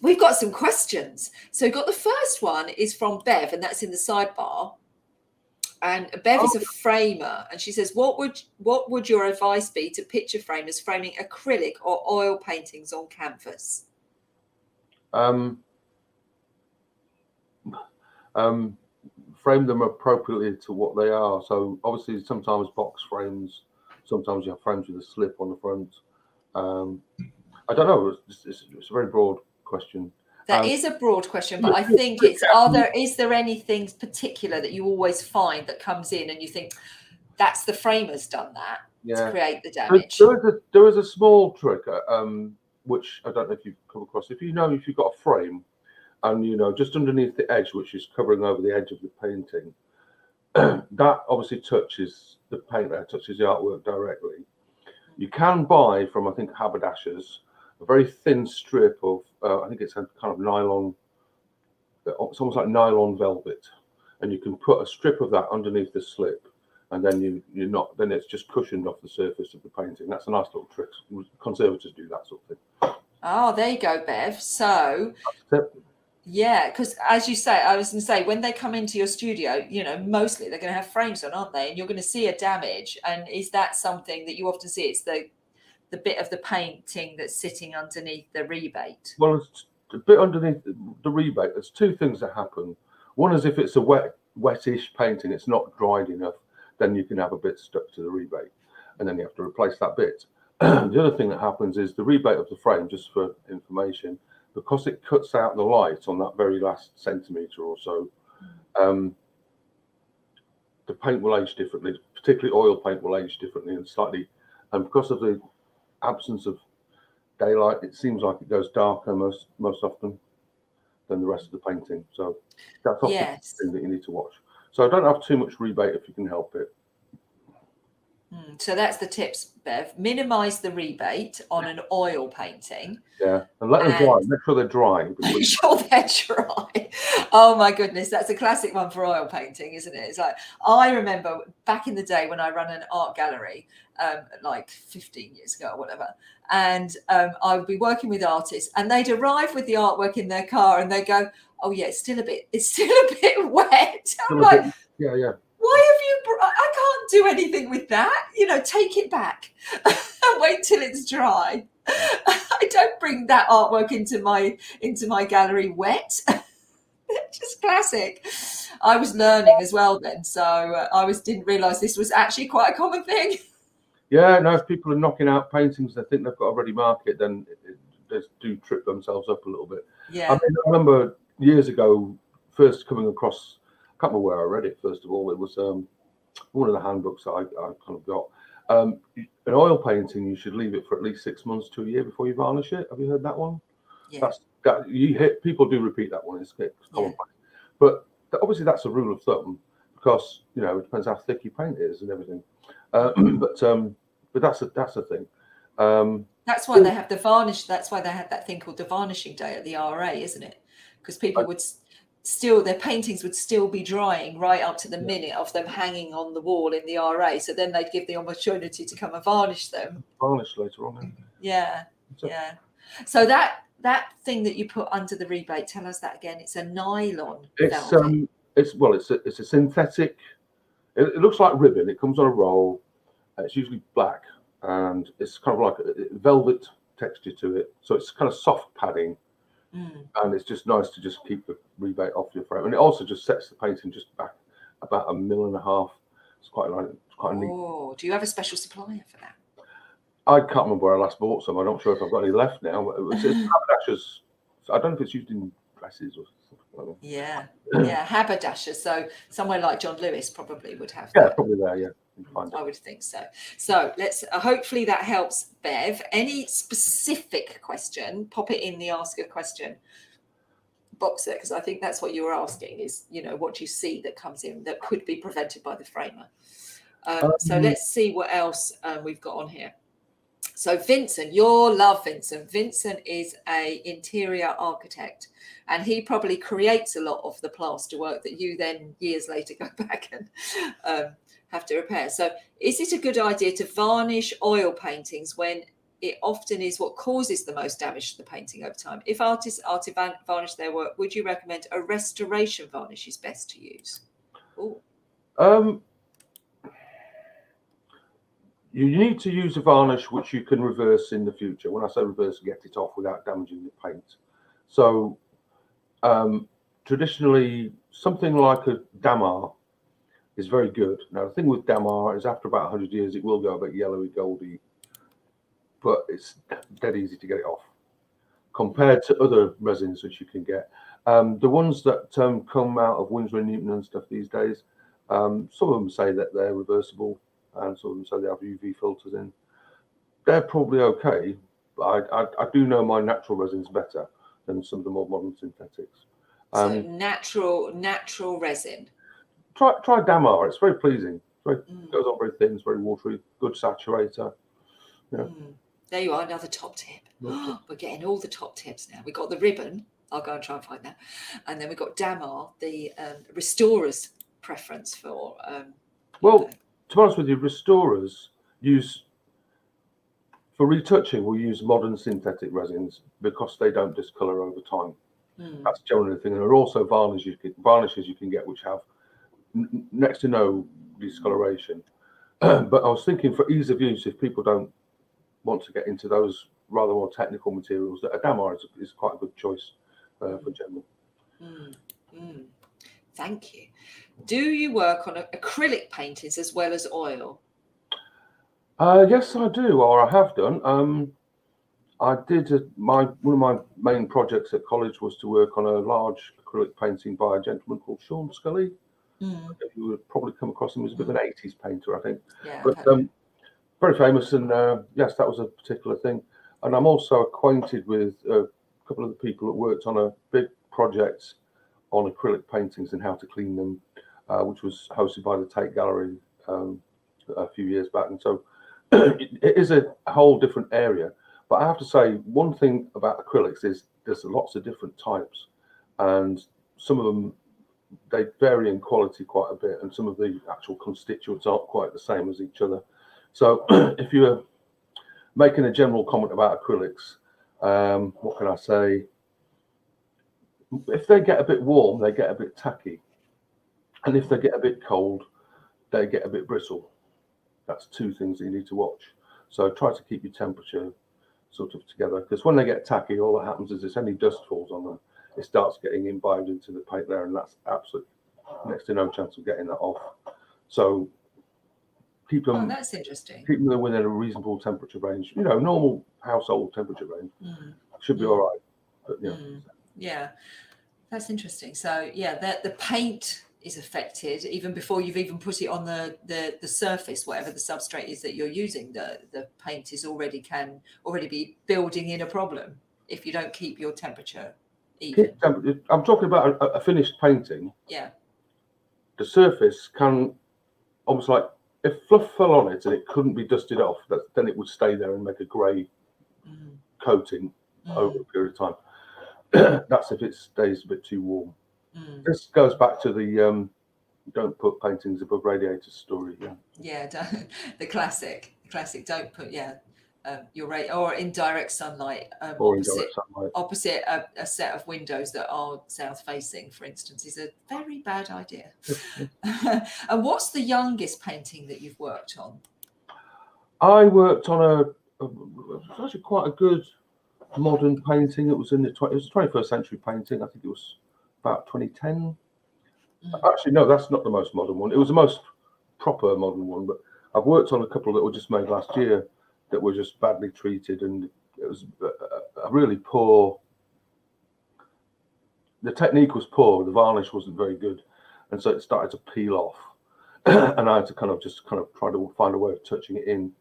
we've got some questions. So we've got the first one is from Bev, and that's in the sidebar. And Bev oh. is a oh. framer, and she says, "What would what would your advice be to picture framers framing acrylic or oil paintings on canvas?" Um, um, frame them appropriately to what they are. So obviously, sometimes box frames, sometimes you have frames with a slip on the front. Um, I don't know. It's, it's, it's, a very broad question. That um, is a broad question, but I think it's are there is there anything particular that you always find that comes in and you think that's the framers done that yeah. to create the damage? There, there is a there is a small trick, uh, um, which I don't know if you've come across. If you know if you've got a frame and you know just underneath the edge which is covering over the edge of the painting that obviously touches the paint there touches the artwork directly you can buy from i think haberdashers a very thin strip of uh, i think it's a kind of nylon uh, it's almost like nylon velvet and you can put a strip of that underneath the slip and then you you're not then it's just cushioned off the surface of the painting that's a nice little trick conservators do that sort of thing oh there you go bev so yeah, because as you say, I was going to say, when they come into your studio, you know, mostly they're going to have frames on, aren't they? And you're going to see a damage. And is that something that you often see? It's the the bit of the painting that's sitting underneath the rebate. Well, it's a bit underneath the rebate. There's two things that happen. One is if it's a wet, wettish painting, it's not dried enough, then you can have a bit stuck to the rebate, and then you have to replace that bit. the other thing that happens is the rebate of the frame, just for information, because it cuts out the light on that very last centimetre or so, um, the paint will age differently, particularly oil paint will age differently and slightly, and because of the absence of daylight, it seems like it goes darker most most often than the rest of the painting. So that's often yes. the thing that you need to watch. So I don't have too much rebate if you can help it. Mm, so that's the tips, Bev. Minimize the rebate on an oil painting. Yeah, and let them and dry. Make sure they're dry. Make sure they're dry. Oh my goodness, that's a classic one for oil painting, isn't it? It's like I remember back in the day when I ran an art gallery, um, like 15 years ago or whatever, and um, I would be working with artists, and they'd arrive with the artwork in their car, and they go, "Oh yeah, it's still a bit, it's still a bit wet." I'm like, yeah, yeah why have you i can't do anything with that. You know take it back. And wait till it's dry. I don't bring that artwork into my into my gallery wet. Just classic. I was learning as well then so uh, i was didn't realize this was actually quite a common thing. Yeah no if people are knocking out paintings they think they've got a ready market then they do trip themselves up a little bit. Yeah. I, mean, I remember years ago first coming across I can't remember where I read it. First of all, it was um, one of the handbooks that I, I kind of got. Um, an oil painting, you should leave it for at least six months to a year before you varnish it. Have you heard that one? Yeah. That's that you hit. People do repeat that one. It's, it's common, yeah. but obviously that's a rule of thumb because you know it depends how thick your paint is and everything. Uh, but um, but that's a that's a thing. Um, that's why they have the varnish. That's why they had that thing called the varnishing day at the RA, isn't it? Because people I, would still their paintings would still be drying right up to the minute of them hanging on the wall in the RA. So then they'd give the opportunity to come and varnish them. Varnish later on. Yeah, yeah. So that that thing that you put under the rebate, tell us that again. It's a nylon. It's um, it's well, it's a it's a synthetic. It, it, looks like ribbon. It comes on a roll. It's usually black, and it's kind of like a velvet texture to it. So it's kind of soft padding Mm. And it's just nice to just keep the rebate off your frame. And it also just sets the painting just back about a mil and a half. It's quite like it's quite neat. Oh, do you have a special supplier for that? I can't remember where I last bought some. I'm not sure if I've got any left now. But it was, it's haberdashers. I don't know if it's used in dresses or something like that. Yeah, yeah, haberdashers. So somewhere like John Lewis probably would have. Yeah, that. probably there. Yeah. Can find I would think so. So let's uh, hopefully that helps, Bev. Any specific question, pop it in the ask a question box there because I think that's what you were asking is you know what you see that comes in that could be prevented by the framer. Um, so Um, let's see what else um, we've got on here. So Vincent, you'll love Vincent. Vincent is a interior architect, and he probably creates a lot of the plaster work that you then years later go back and um, have to repair. So, is it a good idea to varnish oil paintings when it often is what causes the most damage to the painting over time? If artists are to varnish their work, would you recommend a restoration varnish is best to use? Oh, Um, you need to use a varnish which you can reverse in the future. When I say reverse, get it off without damaging the paint. So, um, traditionally, something like a Damar is very good. Now, the thing with Damar is after about 100 years, it will go a bit yellowy, goldy, but it's dead easy to get it off compared to other resins which you can get. Um, the ones that um, come out of Winsor and Newton and stuff these days, um, some of them say that they're reversible, and some of them say they have UV filters in. They're probably okay, but I, I, I do know my natural resins better than some of the more modern synthetics. so Um, natural, natural resin. Try try Damar; it's very pleasing. Mm, goes on very thin, it's very watery, good saturator. Yeah. mm. There you are, another top tip. We're getting all the top tips now. We've got the ribbon. I'll go and try and find that. And then we've got Damar, the um, restorer's preference for. Um, Well, to be honest with you, restorers use for retouching will use modern synthetic resins because they don't discolor over time. mm, That's generally the thing. And there are also varnishes you can, varnishes you can get which have next to no discoloration. but I was thinking for ease of use, if people don't want to get into those rather more technical materials, that a Damar is, is quite a good choice uh, for general. mm, mm. Thank you. Do you work on acrylic paintings as well as oil? Uh, yes, I do, or I have done. Um, I did a, my one of my main projects at college was to work on a large acrylic painting by a gentleman called Sean Scully. Mm, You would probably come across him as a bit of an 80s painter, I think. yeah. But um, very famous, and uh, yes, that was a particular thing. And I'm also acquainted with a couple of the people that worked on a big project on acrylic paintings and how to clean them, uh, which was hosted by the Tate Gallery um, a few years back. And so it it is a whole different area. But I have to say, one thing about acrylics is there's lots of different types, and some of them they vary in quality quite a bit, and some of the actual constituents aren't quite the same as each other. So if you're making a general comment about acrylics, um, what can I say? If they get a bit warm, they get a bit tacky, and if they get a bit cold, they get a bit brittle. That's two things that you need to watch. So try to keep your temperature sort of together because when they get tacky, all that happens is if any dust falls on them, it starts getting imbibed into the paint there, and that's absolutely next to no chance of getting that off. So keep them oh, that's interesting. keep them within a reasonable temperature range. You know, normal household temperature range Mm. should be all right. But yeah, Mm, yeah, that's interesting. So yeah, the the paint is affected even before you've even put it on the the the surface, whatever the substrate is that you're using. The the paint is already can already be building in a problem if you don't keep your temperature temperature. I'm talking about a, a finished painting. Yeah. The surface can almost like if fluff fell on it and it couldn't be dusted off, that, then it would stay there and make a grey Mm, coating mm, over a period of time. That's if it stays a bit too warm. mm. This goes back to the um, don't put paintings above radiators story. Yeah. Yeah, the classic, classic. Don't put yeah, um, your rate or in direct sunlight um, opposite indirect sunlight. opposite a, a set of windows that are south facing, for instance, is a very bad idea. and what's the youngest painting that you've worked on? I worked on a, a actually quite a good modern painting. It was in the 20, it was a 21st century painting. I think it was about 2010. Mm. Actually, no, that's not the most modern one. It was the most proper modern one. But I've worked on a couple that were just made last year that were just badly treated, and it was a, a- really poor. The technique was poor. The varnish wasn't very good, and so it started to peel off. and I had to kind of just kind of try to find a way of touching it in.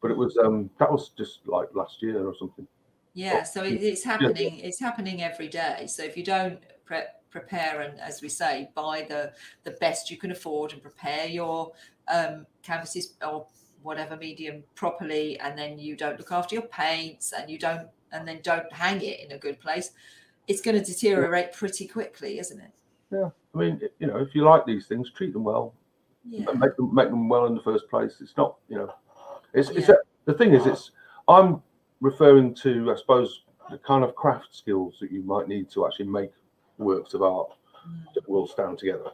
But it was um that was just like last year or something. Yeah, so it's happening. It's happening every day. So if you don't pre- prepare and, as we say, buy the the best you can afford and prepare your um, canvases or whatever medium properly, and then you don't look after your paints and you don't and then don't hang it in a good place, it's going to deteriorate pretty quickly, isn't it? Yeah, I mean, you know, if you like these things, treat them well. Yeah. make them make them well in the first place. It's not, you know, it's it's a, the thing is, it's I'm referring to, I suppose, the kind of craft skills that you might need to actually make works of art Mm, that will stand together.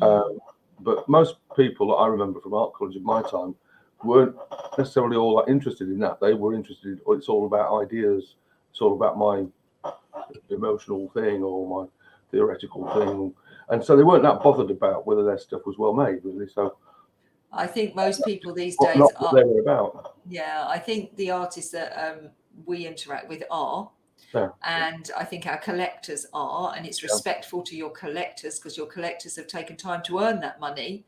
mm, Um, but most people that I remember from art college at my time weren't necessarily all that interested in that. They were interested. In, it's all about ideas. It's all about my emotional thing or my theoretical thing, and so they weren't that bothered about whether their stuff was well made, really. So I think most people these days not are. they were about. Yeah, I think the artists that um, we interact with are. Yeah. And I think our collectors are, and it's Yeah. respectful to your collectors because your collectors have taken time to earn that money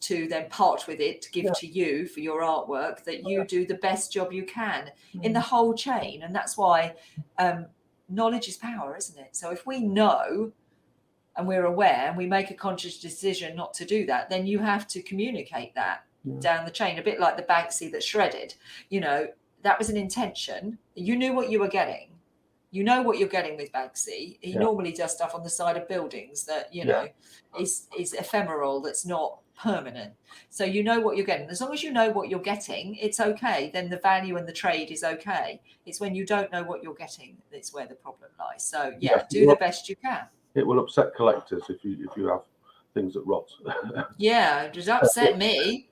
to then part with it to give Yeah. to you for your artwork that you do the best job you can in Mm. the whole chain. And that's why um, knowledge is power, isn't it? So if we know and we're aware and we make a conscious decision not to do that, then you have to communicate that Yeah. down the chain, a bit like the Banksy that shredded. You know, that was an intention. You knew what you were getting. You know what you're getting with Banksy. He Yeah. normally does stuff on the side of buildings that, you Yeah. know, is is ephemeral, that's not permanent. So you know what you're getting. As long as you know what you're getting, it's okay. Then the value and the trade is okay. It's when you don't know what you're getting that's where the problem lies. So yeah, Yeah, do the well- best you can. It will upset collectors if you if you have things that rot. Yeah, it does upset me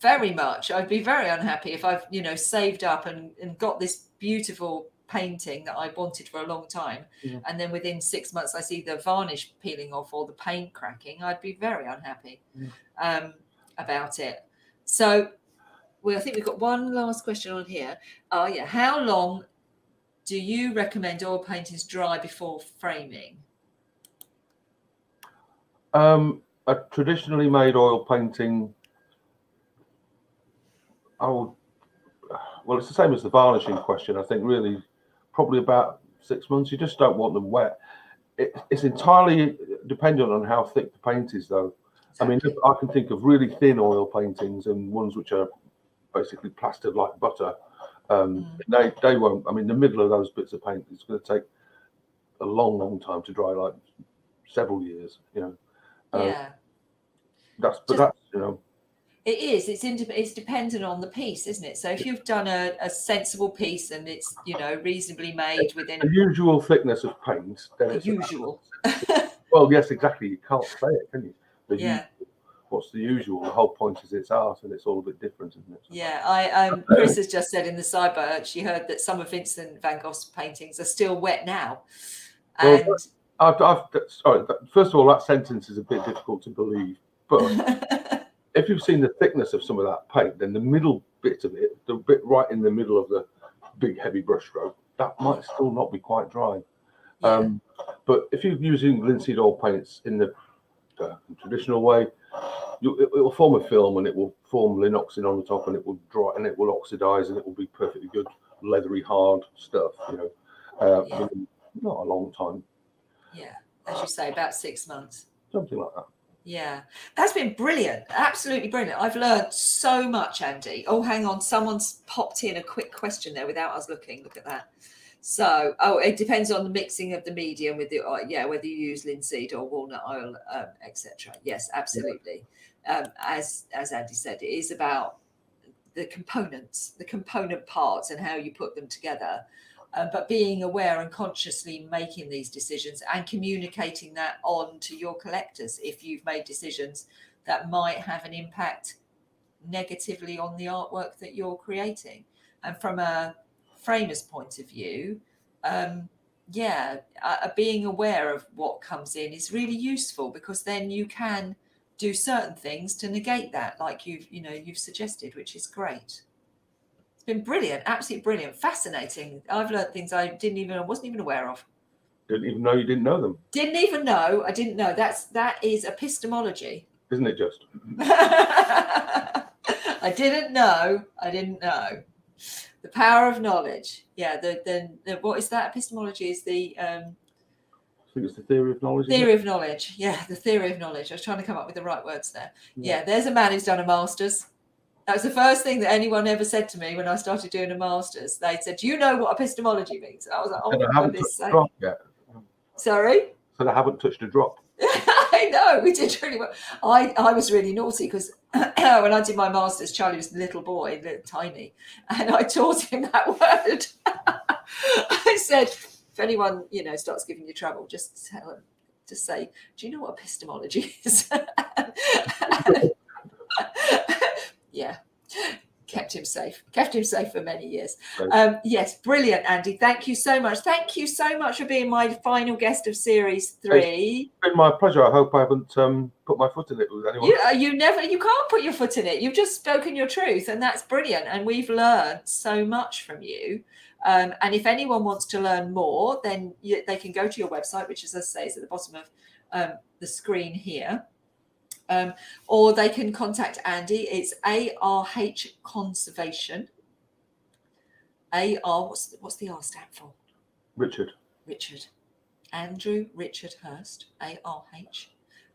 very much. I'd be very unhappy if I've, you know, saved up and, and got this beautiful painting that I wanted for a long time. Yeah. And then within six months, I see the varnish peeling off or the paint cracking. I'd be very unhappy Yeah. um, about it. So, well, I think we've got one last question on here. Oh, yeah. How long do you recommend oil paintings dry before framing? Um, a traditionally made oil painting, I would, well, it's the same as the varnishing question. I think really, probably about six months. You just don't want them wet. It, it's entirely dependent on how thick the paint is, though. I mean, I can think of really thin oil paintings and ones which are basically plastered like butter. Um, They they won't. I mean, the middle of those bits of paint is going to take a long, long time to dry, like several years. You know. Uh, yeah. That's but Just- that's you know It is. It's inde- it's dependent on the piece, isn't it? So if you've done a, a sensible piece and it's you know reasonably made within the usual thickness of paint. Then the it's usual, Well, yes, exactly. You can't say it, can you? The Yeah. usual. What's the usual? The whole point is it's art, and it's all a bit different, isn't it? yeah. I um, Chris has just said in the sidebar she heard that some of Vincent Van Gogh's paintings are still wet now, Well, and I've, I've sorry. First of all, that sentence is a bit difficult to believe, but if you've seen the thickness of some of that paint, then the middle bit of it, the bit right in the middle of the big heavy brushstroke, that might still not be quite dry. Um, but if you're using linseed oil paints in the uh, traditional way, you, it, it will form a film and it will form linoxyn on the top and it will dry and it will oxidize and it will be perfectly good, leathery, hard stuff. You know, uh, Yeah. not a long time, yeah. As you say, about six months. something like that. Yeah, that's been brilliant. Absolutely brilliant. I've learned so much, Andy. Oh, hang on. Someone's popped in a quick question there without us looking. Look at that. So, oh, it depends on the mixing of the medium with the, uh, yeah, whether you use linseed or walnut oil, um, etc. Yes, absolutely. Um, as as Andy said, it is about the components, the component parts, and how you put them together. Um, but being aware and consciously making these decisions and communicating that on to your collectors if you've made decisions that might have an impact negatively on the artwork that you're creating. And from a framer's point of view, um, yeah, uh, uh, being aware of what comes in is really useful because then you can do certain things to negate that, like you've you know you've suggested, which is great. It's been brilliant, absolutely brilliant, fascinating. I've learned things I didn't even, I wasn't even aware of. Didn't even know you didn't know them. Didn't even know. I didn't know. That's that is epistemology. isn't it? Just I didn't know. I didn't know. The power of knowledge. Yeah. The the, the what is that? Epistemology is the um, I think it's the theory of knowledge. theory of knowledge. Yeah, the theory of knowledge. I was trying to come up with the right words there. Yeah. Yeah, there's a man who's done a master's. That was the first thing that anyone ever said to me when I started doing a master's. They said, "Do you know what epistemology means?" And I was like, "Oh I haven't goodness touched a drop yet. Sorry. So I haven't touched a drop. I know we did really well. I, I was really naughty because when I did my masters, Charlie was a little boy, little, tiny, and I taught him that word. I said, if anyone you know starts giving you trouble, just tell them, just say, "Do you know what epistemology is?" yeah. Kept him safe. Kept him safe for many years. Um, yes, brilliant, Andy. Thank you so much. Thank you so much for being my final guest of series three. It's been my pleasure. I hope I haven't um, put my foot in it with anyone. You, uh, you never, you can't put your foot in it. You've just spoken your truth, and that's brilliant. And we've learned so much from you. Um, and if anyone wants to learn more, then you, they can go to your website, which, as I say, is at the bottom of um, the screen here. Um, or they can contact Andy. It's ARH Conservation. AR, what's the, what's the R stand for? Richard. Richard. Andrew Richard Hurst, ARH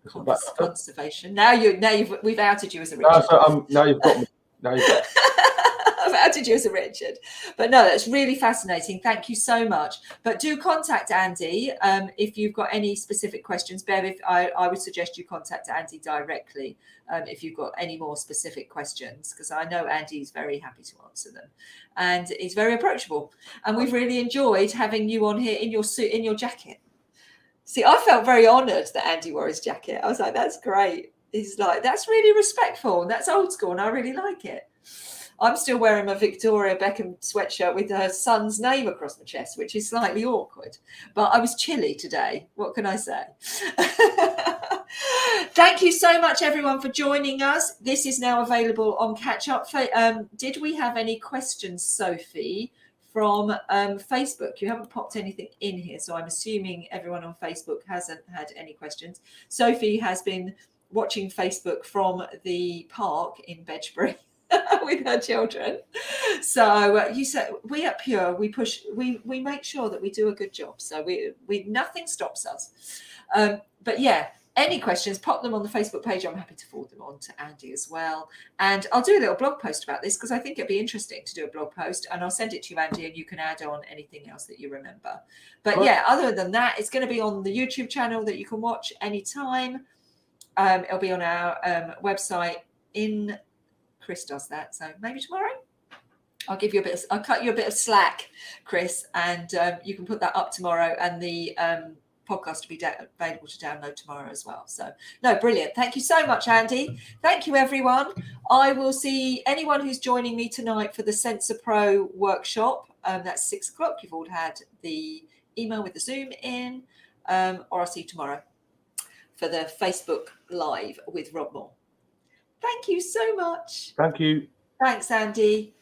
Cons- conservation. Now you now you've we've outed you as a No, so, um, now you've got me. Now you've got I've outed you as a Richard. But no, that's really fascinating. Thank you so much. But do contact Andy um, if you've got any specific questions. Bev, if I, I would suggest you contact Andy directly um, if you've got any more specific questions, because I know Andy's very happy to answer them, and he's very approachable. And we've really enjoyed having you on here in your suit, in your jacket. See, I felt very honoured that Andy wore his jacket. I was like, that's great. He's like, that's really respectful. That's old school, and I really like it. I'm still wearing my Victoria Beckham sweatshirt with her son's name across my chest, which is slightly awkward. But I was chilly today. What can I say? Thank you so much, everyone, for joining us. This is now available on Catch Up. Um, did we have any questions, Sophie, from um, Facebook? You haven't popped anything in here, so I'm assuming everyone on Facebook hasn't had any questions. Sophie has been watching Facebook from the park in Bedgebury. with her children. So uh, you said we at Pure we push we we make sure that we do a good job. So we we nothing stops us. Um, but yeah, any questions, pop them on the Facebook page. I'm happy to forward them on to Andy as well. And I'll do a little blog post about this because I think it'd be interesting to do a blog post. And I'll send it to you, Andy, and you can add on anything else that you remember. But yeah, other than that, it's going to be on the YouTube channel that you can watch anytime. Um, it'll be on our um, website in Chris does that. So maybe tomorrow. I'll give you a bit. Of, I'll cut you a bit of slack, Chris, and um, you can put that up tomorrow, and the um, podcast will be da- available to download tomorrow as well. So, no, brilliant. Thank you so much, Andy. Thank you, everyone. I will see anyone who's joining me tonight for the Sensor Pro workshop. Um, that's six o'clock. You've all had the email with the Zoom in, um, or I'll see you tomorrow for the Facebook Live with Rob Moore. Thank you so much. Thank you. Thanks, Andy.